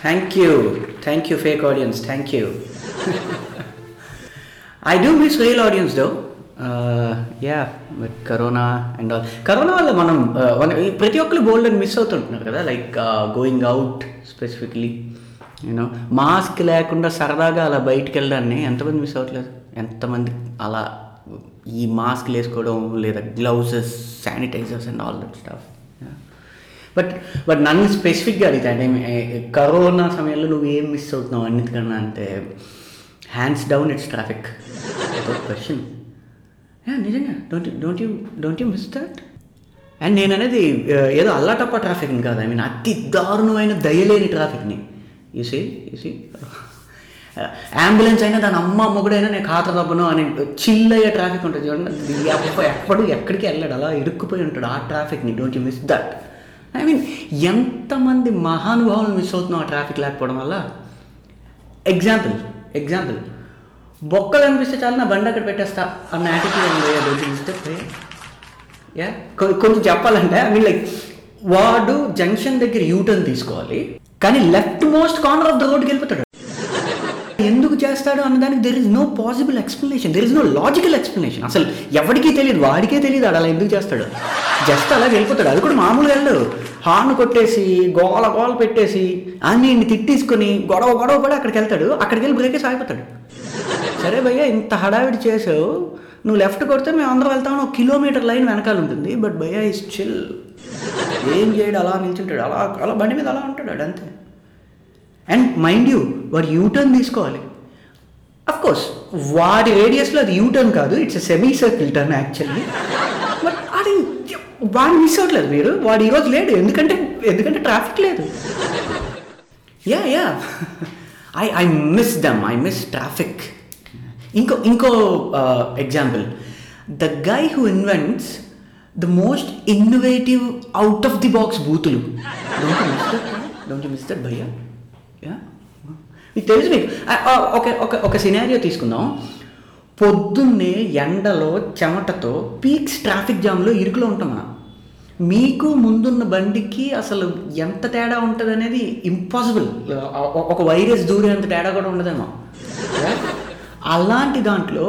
Thank you thank you fake audience thank you I do miss real audience though yeah but corona and all corona వల్ల మనం uh, మన- ప్రతి ఒక్కరు gold అని miss అవుతుంటున్నారు కదా like going out specifically you know mask లేకుండా సరదాగా అలా బయటికి వెళ్ళడాన్ని ఎంతమంది మిస్ అవ్వట్లేదు? ఎంతమంది అలా ఈ మాస్క్ వేసుకోవడం లేదా gloves sanitisers and all that stuff but but నన్ను స్పెసిఫిక్గా అడిగితే అంటే కరోనా సమయంలో నువ్వు ఏం మిస్ అవుతున్నావు అన్నిటికన్నా అంటే hands down it's traffic question నిజంగా. Don't don't you don't you miss that and నేను అనేది ఏదో అల్లాటప్ప ట్రాఫిక్ని కాదు. ఐ మీన్ అతి దారుణమైన దయలేని ట్రాఫిక్ని you see you see ambulance అయినా దాని అమ్మ మొగుడైనా నేను ఖాతా తప్పను అని చిల్ అయ్యే ట్రాఫిక్ ఉంటుంది. చూడండి ఎప్పుడు ఎక్కడికి వెళ్ళాడు? అలా ఇరుక్కుపోయి ఉంటాడు ఆ ట్రాఫిక్ని don't you miss that I mean ఎంతమంది మహానుభావులు మిస్ అవుతున్నాం ఆ ట్రాఫిక్ లేకపోవడం వల్ల? ఎగ్జాంపుల్ ఎగ్జాంపుల్ బొక్కలు అనిపిస్తే చాలా నా బండి అక్కడ పెట్టేస్తా అన్న యాటిట్యూడ్ ఇస్తే యా కొంచెం చెప్పాలంటే ఐ మీన్ లైక్ వాడు జంక్షన్ దగ్గర యూటర్న్ తీసుకోవాలి కానీ left most corner of the రోడ్కి వెళ్ళిపోతాడు. ఎందుకు చేస్తాడు అన్నదానికి there is no possible explanation there is no logical explanation అసలు ఎవరికీ తెలియదు వాడికే తెలియదు అలా ఎందుకు చేస్తాడు. జస్ట్ అలా వెళ్ళిపోతాడు. అది కూడా మామూలుగా వెళ్ళడు. హార్న్ కొట్టేసి గోల గోల పెట్టేసి అన్ని తిట్టేసుకొని గొడవ గొడవ పడి అక్కడికి వెళ్తాడు. అక్కడికి వెళ్ళి బ్రేకేసి ఆగిపోతాడు సరే భయ్య ఇంత హడావిడి చేసావు నువ్వు లెఫ్ట్ కొడితే మేము అందరం వెళ్తామని ఒక కిలోమీటర్ లైన్ వెనకాల ఉంటుంది. బట్ భయ్య ఇస్ చిల్ ఏం చేయడు అలా నిల్చుంటాడు. అలా అలా బండి మీద అలా ఉంటాడు అంతే. అండ్ మైండ్ యూ వాడు యూటర్న్ తీసుకోవాలి. అఫ్ కోర్స్ వాడి రేడియస్లో అది యూటర్న్ కాదు it's a semicircle turn actually but అది వాడు మిస్ అవ్వట్లేదు మీరు. వాడు ఈరోజు లేడు ఎందుకంటే ఎందుకంటే ట్రాఫిక్ లేదు. Yeah yeah I I miss them I miss traffic ఇంకో ఇంకో example the guy who invents the most innovative out of the box బూతులు. Don't miss that don't miss that భయ్యా? మీకు తెలుసు మీకు. ఒక ఒక ఒక సినారియో తీసుకుందాం. పొద్దున్నే ఎండలో చెమటతో పీక్స్ ట్రాఫిక్ జామ్లో ఇరుకులో ఉంటాం మనం. మీకు ముందున్న బండికి అసలు ఎంత తేడా ఉంటుంది అనేది ఇంపాసిబుల్ ఒక వైరస్ దూరేంత తేడా కూడా ఉండదేమో. అలాంటి దాంట్లో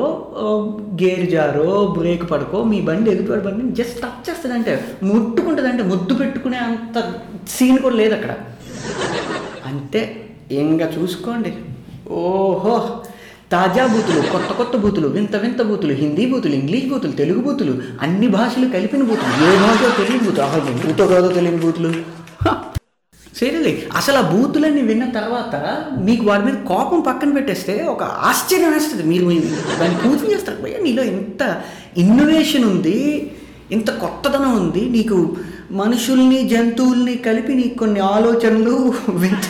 గేర్ జారో బ్రేక్ పడుకో మీ బండి ఎదుటి బండి జస్ట్ టచ్ చేస్తుందంటే ముట్టుకుంటుందంటే ముద్దు పెట్టుకునే అంత సీన్ కూడా లేదు అక్కడ అంతే. ఇంకా చూసుకోండి? ఓహో! తాజా బూతులు కొత్త కొత్త బూతులు వింత వింత బూతులు హిందీ బూతులు ఇంగ్లీష్ బూతులు తెలుగు బూతులు అన్ని భాషలు కలిపిన బూతులు ఏ భాషో తెలియని బూతులు అసలు బూతో కాదో తెలియని బూతులు. సరేలే అసలు ఆ బూతులన్నీ విన్న తర్వాత మీకు వాడి మీద కోపం పక్కన పెట్టేస్తే ఒక ఆశ్చర్యం వేస్తుంది. మీరు దాన్ని పూర్తి చేస్తారు. భయ్యా నీలో ఇంత ఇన్నోవేషన్ ఉంది ఇంత కొత్తదనం ఉంది నీకు మనుషుల్ని జంతువుల్ని కలిపి నీకు కొన్ని ఆలోచనలు వింత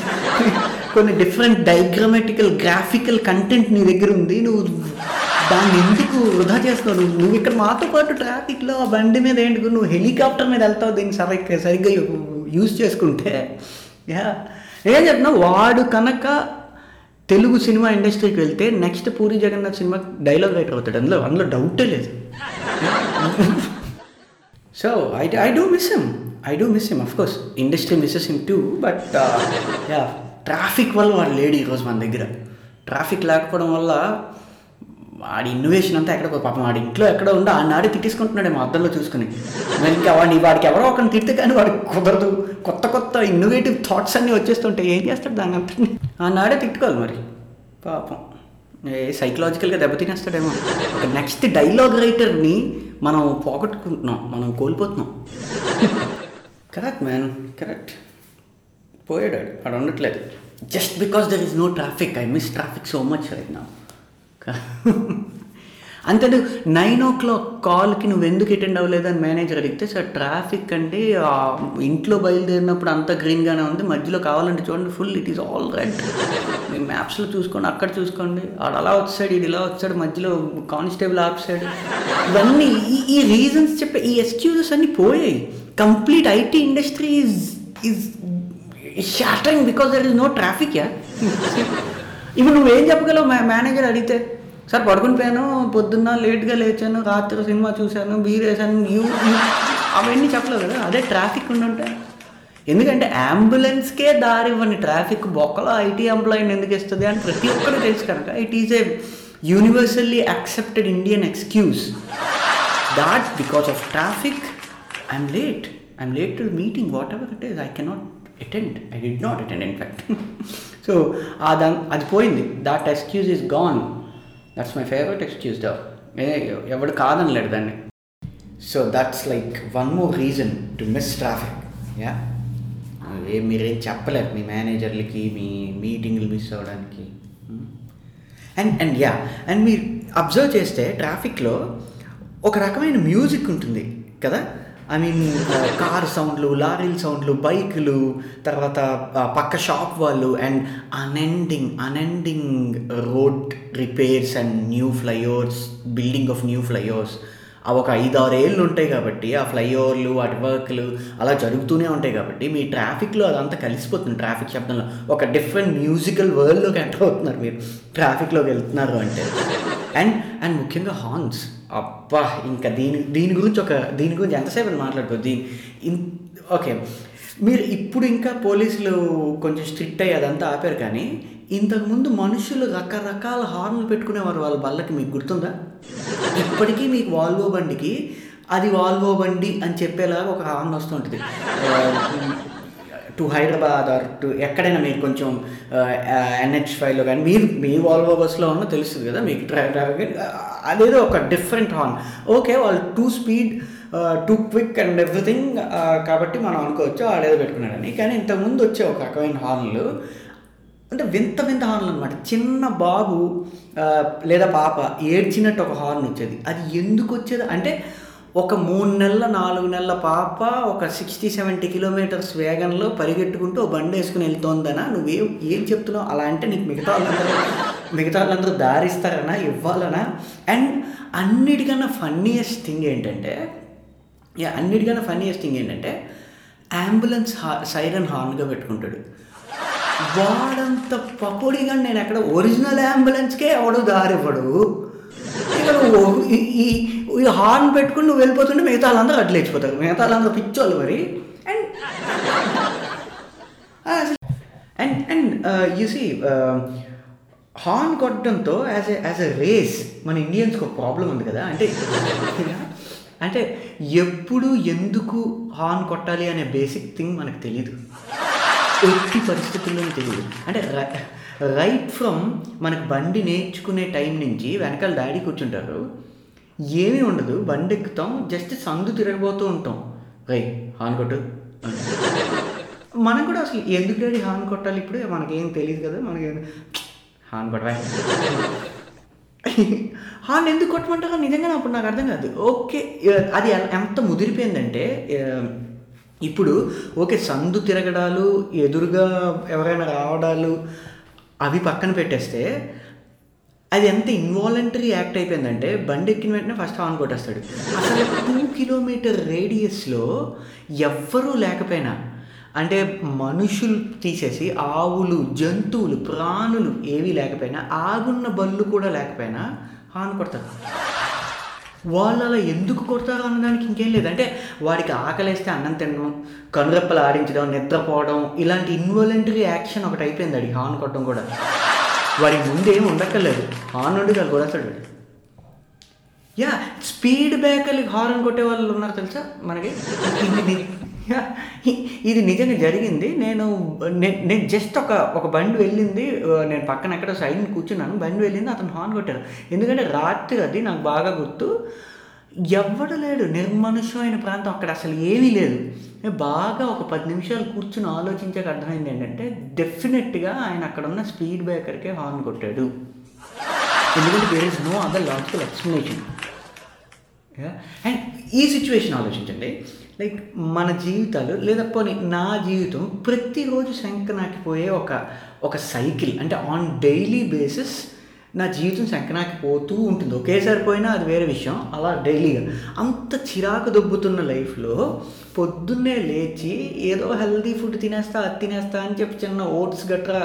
కొన్ని డిఫరెంట్ డైగ్రామెటికల్ గ్రాఫికల్ కంటెంట్ నీ దగ్గర ఉంది. నువ్వు దాన్ని ఎందుకు వృధా చేస్తావు నువ్వు నువ్వు ఇక్కడ మాతో పాటు ట్రాఫిక్లో ఆ బండి మీద ఏంటి? నువ్వు హెలికాప్టర్ మీద వెళ్తావు దీన్ని సరిగ్గా సరిగ్గా యూజ్ చేసుకుంటే. యా. ఏం చెప్తున్నా వాడు కనుక తెలుగు సినిమా ఇండస్ట్రీకి వెళ్తే next Puri Jagannadh cinema dialogue writer అవుతాడు. అందులో అందులో డౌటే లేదు. So I I do miss him I do miss him of course industry misses him too but yeah traffic వల్ల వాడు లేడు ఈరోజు మన దగ్గర. ట్రాఫిక్ లేకపోవడం వల్ల వాడి ఇన్నోవేషన్ అంతా ఎక్కడ పాపం వాడి ఇంట్లో ఎక్కడ ఉందో ఆ నాడే తిట్టేసుకుంటున్నాడు మా అద్దంలో చూసుకుని. మరి ఇంకా వాడిని వాడికి ఎవరో ఒకరిని తిడితే కానీ వాడికి కుదరదు. కొత్త కొత్త ఇన్నోవేటివ్ థాట్స్ అన్నీ వచ్చేస్తుంటే ఏం చేస్తాడు దాని అంతా? ఆ నాడే తిట్టుకోవాలి మరి. పాపం. ఏ సైకలాజికల్గా దెబ్బతినేస్తాడేమో ఒక నెక్స్ట్ డైలాగ్ రైటర్ని మనం పోగొట్టుకుంటున్నాం. మనం కోల్పోతున్నాం. కరెక్ట్ మ్యాన్ కరెక్ట్ పోయాడు అక్కడ ఉండట్లేదు. Just because there is no traffic I miss traffic so much right నా అంతే నైన్ ఓ క్లాక్ కాల్కి నువ్వు ఎందుకు అటెండ్ అవ్వలేదు అని మేనేజర్ అడిగితే సార్ ట్రాఫిక్ అండి ఇంట్లో బయలుదేరినప్పుడు అంతా గ్రీన్గానే ఉంది. మధ్యలో కావాలంటే చూడండి full it is all red మీ మ్యాప్స్లో చూసుకోండి అక్కడ చూసుకోండి. ఆడు అలా వచ్చాడు ఇది ఇలా వచ్చాడు మధ్యలో కానిస్టేబుల్ ఆపేసాడు ఇవన్నీ ఈ- ఈ రీజన్స్ చెప్పే ఈ ఎక్స్క్యూజెస్ అన్నీ పోయాయి. Complete IT industry is is shattering because there is no traffic yeah ఇప్పుడు నువ్వేం చెప్పగలవు మా మేనేజర్ అడిగితే? సార్ పడుకుని పోయాను పొద్దున్న లేట్గా లేచాను రాత్రి సినిమా చూశాను బీర్ వేసాను యూ అవన్నీ చెప్పలేవు కదా? అదే ట్రాఫిక్ ఉండుంటే. ఎందుకంటే అంబులెన్స్కే దారి ఇవ్వండి ట్రాఫిక్ బొక్కలో ఐటీ ఎంప్లాయీని ఎందుకు ఇస్తుంది అని ప్రతి ఒక్కరు తెలుసు కనుక it is a universally accepted Indian excuse that because of traffic I'm late I'm late to meeting whatever it is I cannot attend I did not attend in fact so అది అది పోయింది. That excuse is gone that's my favourite excuse దా ఎవడు కాదనలేడు దాన్ని. So that's like one more reason to miss traffic yeah మీరేం చెప్పలేరు. మీ మేనేజర్లకి మీ మీటింగ్లు మిస్ అవ్వడానికి. అండ్ అండ్ యా అండ్ మీరు అబ్జర్వ్ చేస్తే ట్రాఫిక్లో ఒక రకమైన మ్యూజిక్ ఉంటుంది కదా? ఐ మీన్ కార్ సౌండ్లు లారీల సౌండ్లు బైకులు తర్వాత పక్క షాప్ వాళ్ళు and unending unending road repairs and new flyovers building of new flyovers అవి ఒక ఐదు ఆరు ఏళ్ళు ఉంటాయి కాబట్టి ఆ ఫ్లైఓవర్లు వాటి వర్క్లు అలా జరుగుతూనే ఉంటాయి కాబట్టి మీ ట్రాఫిక్లో అదంతా కలిసిపోతుంది. ట్రాఫిక్ శబ్దంలో ఒక డిఫరెంట్ మ్యూజికల్ వరల్డ్లోకి ఎంటర్ అవుతున్నారు మీరు. ట్రాఫిక్లోకి వెళ్తున్నారు అంటే. అండ్ అండ్ ముఖ్యంగా హార్న్స్ అబ్బా ఇంకా దీని దీని గురించి ఒక దీని గురించి ఎంతసేపు అని మాట్లాడుకో దీని ఇన్ ఓకే. మీరు ఇప్పుడు ఇంకా పోలీసులు కొంచెం స్ట్రిక్ట్ అయ్యి అదంతా ఆపారు కానీ ఇంతకుముందు మనుషులు రకరకాల హార్న్లు పెట్టుకునేవారు వాళ్ళ బళ్ళకి మీకు గుర్తుందా? ఇప్పటికీ మీకు వాల్వో బండికి అది వాల్వో బండి అని చెప్పేలాగా ఒక హార్న్ వస్తుంటుంది టు హైదరాబాద్ ఆర్ టు ఎక్కడైనా మీరు కొంచెం ఎన్హెచ్ ఫైవ్లో కానీ మీరు మీ వాల్వో బస్లో ఉన్న తెలుస్తుంది కదా మీకు ట్రాఫిక్ అదేదో ఒక డిఫరెంట్ హార్న్ ఓకే వాళ్ళు too speed too quick and everything కాబట్టి మనం అనుకోవచ్చు ఆడేదో పెట్టుకున్నాడని. కానీ ఇంతకుముందు వచ్చే ఒక రకమైన హార్న్లు అంటే వింత వింత హార్న్లు అనమాట చిన్న బాబు లేదా పాప ఏడ్చినట్టు ఒక హార్న్ వచ్చేది. అది ఎందుకు వచ్చేది? అంటే ఒక మూడు నెలల నాలుగు నెలల పాప ఒక సిక్స్టీ సెవెంటీ కిలోమీటర్స్ వేగంలో పరిగెట్టుకుంటూ బండి వేసుకుని వెళ్తోందనా? నువ్వేం ఏం చెప్తున్నావు? అలా అంటే నీకు మిగతా వాళ్ళందరూ మిగతా వాళ్ళందరూ దారిస్తారనా? ఇవ్వాలనా? అండ్ అన్నిటికన్నా ఫన్నీయెస్ట్ థింగ్ ఏంటంటే యా అన్నిటికన్నా ఫన్నీయెస్ట్ థింగ్ ఏంటంటే అంబులెన్స్ హా సైరన్ హార్న్గా పెట్టుకుంటాడు. వాడంత పకోడీగా నేను ఎక్కడ ఒరిజినల్ అంబులెన్స్కే ఎవడు దారివ్వడు ఇక ఈ- ఇది హార్న్ పెట్టుకుని నువ్వు వెళ్ళిపోతుంటే మిగతా వాళ్ళందరూ అడ్లు లేచిపోతారు. మిగతా వాళ్ళందరూ పిచ్చోళ్ళు మరి. And and and you see horn కొట్టడంతో as a as a race మన ఇండియన్స్కి ఒక ప్రాబ్లం ఉంది కదా. అంటే అంటే ఎప్పుడు ఎందుకు హార్న్ కొట్టాలి అనే బేసిక్ థింగ్ మనకు తెలియదు ఎట్టి పరిస్థితుల్లోనూ తెలియదు అంటే రైట్ ఫ్రమ్ మనకు బండి నేర్చుకునే టైం నుంచి వెనకాల డాడీ కూర్చుంటారు. ఏమీ ఉండదు. బండి ఎక్కుతాం. జస్ట్ సందు తిరగబోతూ ఉంటాం. రై హార్న్ కొట్టు. మనం కూడా అసలు ఎందుకు డాడీ హార్న్ కొట్టాలి ఇప్పుడు? మనకేం తెలియదు కదా. మనకి హార్న్ కొట్టవా. హార్న్ ఎందుకు కొట్టమంటారో నిజంగా అప్పుడు నాకు అర్థం కాదు. ఓకే అది ఎంత ముదిరిపోయిందంటే ఇప్పుడు ఓకే సందు తిరగడాలు ఎదురుగా ఎవరైనా రావడాలు అవి పక్కన పెట్టేస్తే అది ఎంత ఇన్వాలంటరీ యాక్ట్ అయిపోయిందంటే బండి ఎక్కిన వెంటనే ఫస్ట్ హార్న్ కొట్టేస్తాడు. అసలు టూ కిలోమీటర్ రేడియస్లో ఎవ్వరూ లేకపోయినా అంటే మనుషులు తీసేసి ఆవులు జంతువులు ప్రాణులు ఏవీ లేకపోయినా ఆగున్న బళ్ళు కూడా లేకపోయినా హార్న్ కొడతారు. వాళ్ళు అలా ఎందుకు కొడతారు అనడానికి ఇంకేం లేదు. అంటే వాడికి ఆకలేస్తే అన్నం తినడం కనురెప్పలు ఆడించడం నిద్రపోవడం ఇలాంటి ఇన్వాలంటరీ యాక్షన్ ఒకటి అయిపోయింది అది హార్న్ కొట్టడం కూడా. వారి ముందు ఉండక్కర్లేదు. హార్న్ ఉండి వాళ్ళు కొడతాడు వాడు. యా స్పీడ్ బ్రేకర్లకి హార్న్ కొట్టే వాళ్ళు ఉన్నారు తెలుసా మనకి? ఇది యా, ఇది నిజంగా జరిగింది. నేను నేను జస్ట్ ఒక ఒక బండి వెళ్ళింది. నేను పక్కన ఎక్కడ సైడ్ కూర్చున్నాను. బండి వెళ్ళింది అతను హార్న్ కొట్టారు ఎందుకంటే రాత్రి అది నాకు బాగా గుర్తు. ఎవ్వడు లేడు నిర్మనుష్యమైన ప్రాంతం. అక్కడ అసలు ఏమీ లేదు. బాగా ఒక పది నిమిషాలు కూర్చుని ఆలోచించాక అర్థమైంది ఏంటంటే డెఫినెట్గా ఆయన అక్కడ ఉన్న స్పీడ్ బ్రేకర్కే హార్న్ కొట్టాడు. ఎందుకంటే there is no other logical explanation and ఈ సిచ్యువేషన్ ఆలోచించండి. లైక్ మన జీవితాలు లేదా పోనీ నా జీవితం ప్రతిరోజు శంకనాకిపోయే ఒక ఒక సైకిల్ అంటే ఆన్ డైలీ బేసిస్ నా జీవితం శంకనాకి పోతూ ఉంటుంది. ఒకేసారి పోయినా అది వేరే విషయం. అలా డైలీగా అంత చిరాకు దొబ్బుతున్న లైఫ్లో పొద్దున్నే లేచి ఏదో హెల్దీ ఫుడ్ తినేస్తా అది తినేస్తా అని చెప్పి చిన్న ఓట్స్ గట్రా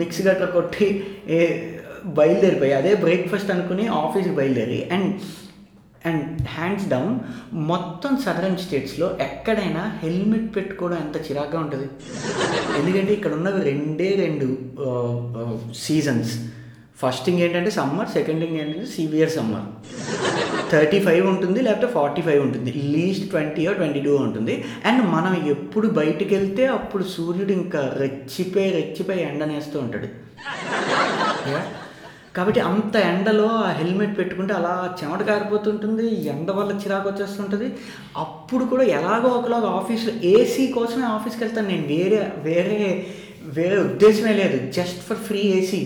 మిక్స్ గట్రా కొట్టి ఏ బయలుదేరిపోయి అదే బ్రేక్ఫాస్ట్ అనుకుని ఆఫీస్కి బయలుదేరి అండ్ అండ్ హ్యాండ్స్ డౌన్ మొత్తం సదరన్ స్టేట్స్లో ఎక్కడైనా హెల్మెట్ పెట్టుకోవడం ఎంత చిరాగ్గా ఉంటుంది? ఎందుకంటే ఇక్కడ ఉన్నవి రెండే రెండు సీజన్స్ ఫస్ట్ థింగ్ ఏంటంటే సమ్మర్ సెకండ్ థింగ్ ఏంటంటే సివియర్ సమ్మర్. థర్టీ ఫైవ్ ఉంటుంది లేకపోతే ఫార్టీ ఫైవ్ ఉంటుంది. లీస్ట్ ట్వంటీ ట్వంటీ టూ ఉంటుంది. అండ్ మనం ఎప్పుడు బయటికి వెళ్తే అప్పుడు సూర్యుడు ఇంకా రెచ్చిపోయి రెచ్చిపోయి ఎండనేస్తూ ఉంటాడు. కాబట్టి అంత ఎండలో ఆ హెల్మెట్ పెట్టుకుంటే అలా చెమట కారిపోతుంటుంది ఎండ వల్ల చిరాకు వచ్చేస్తుంటుంది. అప్పుడు కూడా ఎలాగో ఒకలాగా ఆఫీస్లో ఏసీ కోసమే ఆఫీస్కి వెళ్తాను నేను. వేరే వేరే వేరే ఉద్దేశమే లేదు. Just for free AC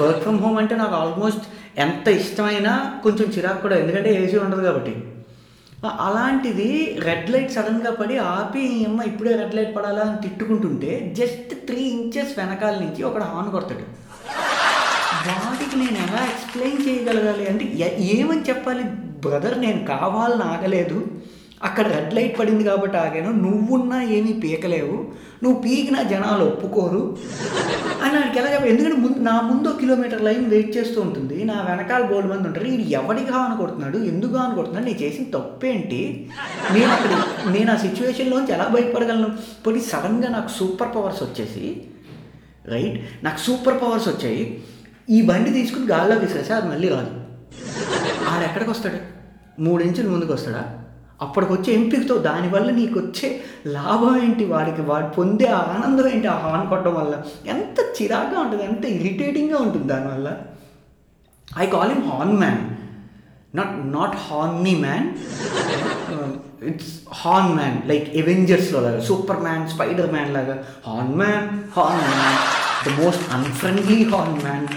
work from home అంటే నాకు ఆల్మోస్ట్ ఎంత ఇష్టమైనా కొంచెం చిరాకు కూడా ఎందుకంటే ఏసీ ఉండదు కాబట్టి. అలాంటిది రెడ్ లైట్ సడన్గా పడి ఆపి అమ్మ ఇప్పుడే రెడ్ లైట్ పడాలా? అని తిట్టుకుంటుంటే జస్ట్ త్రీ ఇంచెస్ వెనకాల నుంచి ఒకడు హార్న్ కొడతాడు. వాటికి నేను ఎలా ఎక్స్ప్లెయిన్ చేయగలగాలి అంటే ఏమని చెప్పాలి? బ్రదర్ నేను కావాలని ఆగలేదు. అక్కడ రెడ్ లైట్ పడింది కాబట్టి ఆగాను. నువ్వున్నా ఏమీ పీకలేవు. నువ్వు పీకినా జనాలు ఒప్పుకోరు. అని నాకు ఎలా చెప్పాలి ఎందుకంటే ముందు నా ముందు కిలోమీటర్ లైన్ వెయిట్ చేస్తూ ఉంటుంది. నా వెనకాల బోల్డ్ మంది ఉంటారు. వీడు ఎవడికి హాన్ కొడుతున్నాడు? ఎందుకు హాన్ కొడుతున్నాడు? నేను చేసిన తప్పేంటి? నేను అక్కడ నేను ఆ సిచ్యువేషన్లోంచి ఎలా బయటపడగలను? పోనీ సడన్గా నాకు సూపర్ పవర్స్ వచ్చేసి రైట్ నాకు సూపర్ పవర్స్ వచ్చాయి. ఈ బండి తీసుకుని గాల్లో తీసుకొస్తే అది మళ్ళీ రాదు. ఆడెక్కడికి వస్తాడు? మూడు ఇంచులు ముందుకు వస్తాడా? అప్పటికి వచ్చే ఎంపికతో దానివల్ల నీకు వచ్చే లాభం ఏంటి? వాడికి వాడు పొందే ఆనందం ఏంటి? ఆ హార్న్ కొట్టడం వల్ల. ఎంత చిరాగ్గా ఉంటుంది ఎంత ఇరిటేటింగ్గా ఉంటుంది దానివల్ల. I call him horn man. Not not horny man. It's horn man like ఎవెంజర్స్లో లాగా. సూపర్ మ్యాన్ స్పైడర్ మ్యాన్ లాగా. Horn man horn man. The most unfriendly horn man.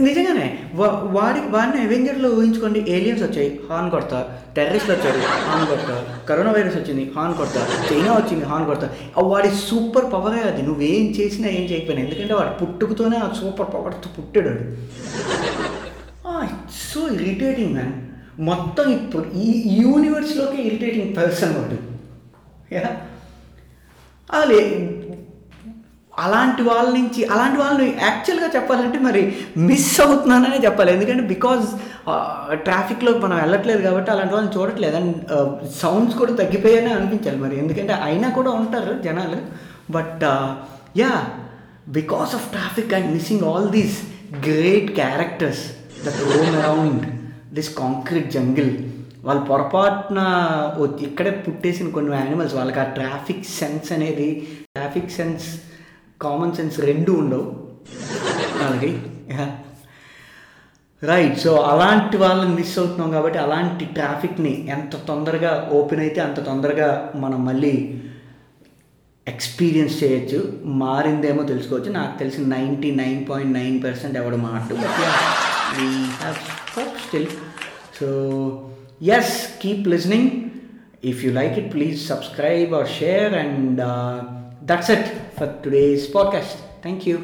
నిజంగానే వా- వాడి వాడిని అవెంజర్లో ఊహించుకోండి ఏలియన్స్ వచ్చాయి హార్న్ కొడతా టెర్రరిస్ట్లు వచ్చాడు హార్న్ కొడతా కరోనా వైరస్ వచ్చింది హార్న్ కొడతా చైనా వచ్చింది హార్న్ కొడతా. వాడి సూపర్ పవరే అది నువ్వేం చేసినా ఏం చేయకపోయినా. ఎందుకంటే వాడు పుట్టుకతోనే ఆ సూపర్ పవర్తో పుట్టాడు ఇట్స్ సో ఇరిటేటింగ్ మ్యాన్ మొత్తం ఇప్పుడు ఈ యూనివర్స్లోకి ఇరిటేటింగ్ పర్సన్ వాడు. యా. అదే అలాంటి వాళ్ళ నుంచి అలాంటి వాళ్ళని యాక్చువల్గా చెప్పాలంటే మరి మిస్ అవుతున్నాననే చెప్పాలి. ఎందుకంటే బికాజ్ ట్రాఫిక్లో మనం వెళ్ళట్లేదు కాబట్టి అలాంటి వాళ్ళని చూడట్లేదు. అండ్ సౌండ్స్ కూడా తగ్గిపోయాయని అనిపించాలి మరి. ఎందుకంటే అయినా కూడా ఉంటారు జనాలు. But yeah because of traffic and missing all these great characters that roam around this concrete jungle వాళ్ళు పొరపాటున ఇక్కడే పుట్టేసిన కొన్ని యానిమల్స్ వాళ్ళకి ఆ ట్రాఫిక్ సెన్స్ అనేది ట్రాఫిక్ సెన్స్ కామన్ సెన్స్ రెండు ఉండవు. వాళ్ళకి రైట్ సో అలాంటి వాళ్ళని మిస్ అవుతున్నాం కాబట్టి అలాంటి ట్రాఫిక్ని ఎంత తొందరగా ఓపెన్ అయితే అంత తొందరగా మనం మళ్ళీ ఎక్స్పీరియన్స్ చేయొచ్చు. మారిందేమో తెలుసుకోవచ్చు. నాకు తెలిసి ninety nine point nine percent ఎవడు Mattu still so yes keep listening if you like it please subscribe or share and that's it for today's podcast thank you